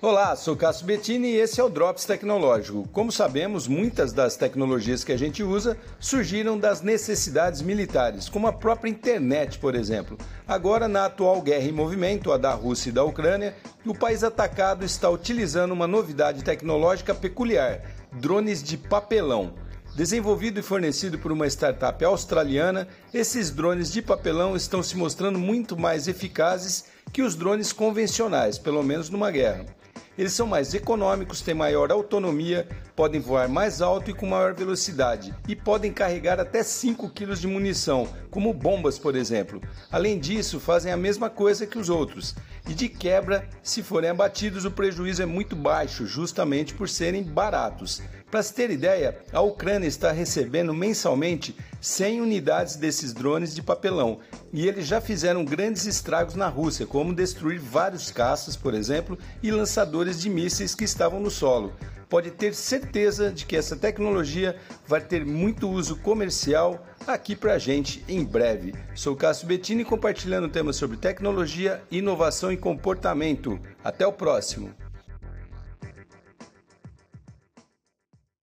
Olá, sou Cássio Bettini e esse é o Drops Tecnológico. Como sabemos, muitas das tecnologias que a gente usa surgiram das necessidades militares, como a própria internet, por exemplo. Agora, na atual guerra em movimento, a da Rússia e da Ucrânia, o país atacado está utilizando uma novidade tecnológica peculiar: drones de papelão. Desenvolvido e fornecido por uma startup australiana, esses drones de papelão estão se mostrando muito mais eficazes que os drones convencionais, pelo menos numa guerra. Eles são mais econômicos, têm maior autonomia, podem voar mais alto e com maior velocidade e podem carregar até 5 kg de munição, como bombas, por exemplo. Além disso, fazem a mesma coisa que os outros. E de quebra, se forem abatidos, o prejuízo é muito baixo, justamente por serem baratos. Para se ter ideia, a Ucrânia está recebendo mensalmente 100 unidades desses drones de papelão e eles já fizeram grandes estragos na Rússia, como destruir vários caças, por exemplo, e lançadores de mísseis que estavam no solo. Pode ter certeza de que essa tecnologia vai ter muito uso comercial aqui para a gente em breve. Sou Cássio Bettini compartilhando temas sobre tecnologia, inovação e comportamento. Até o próximo!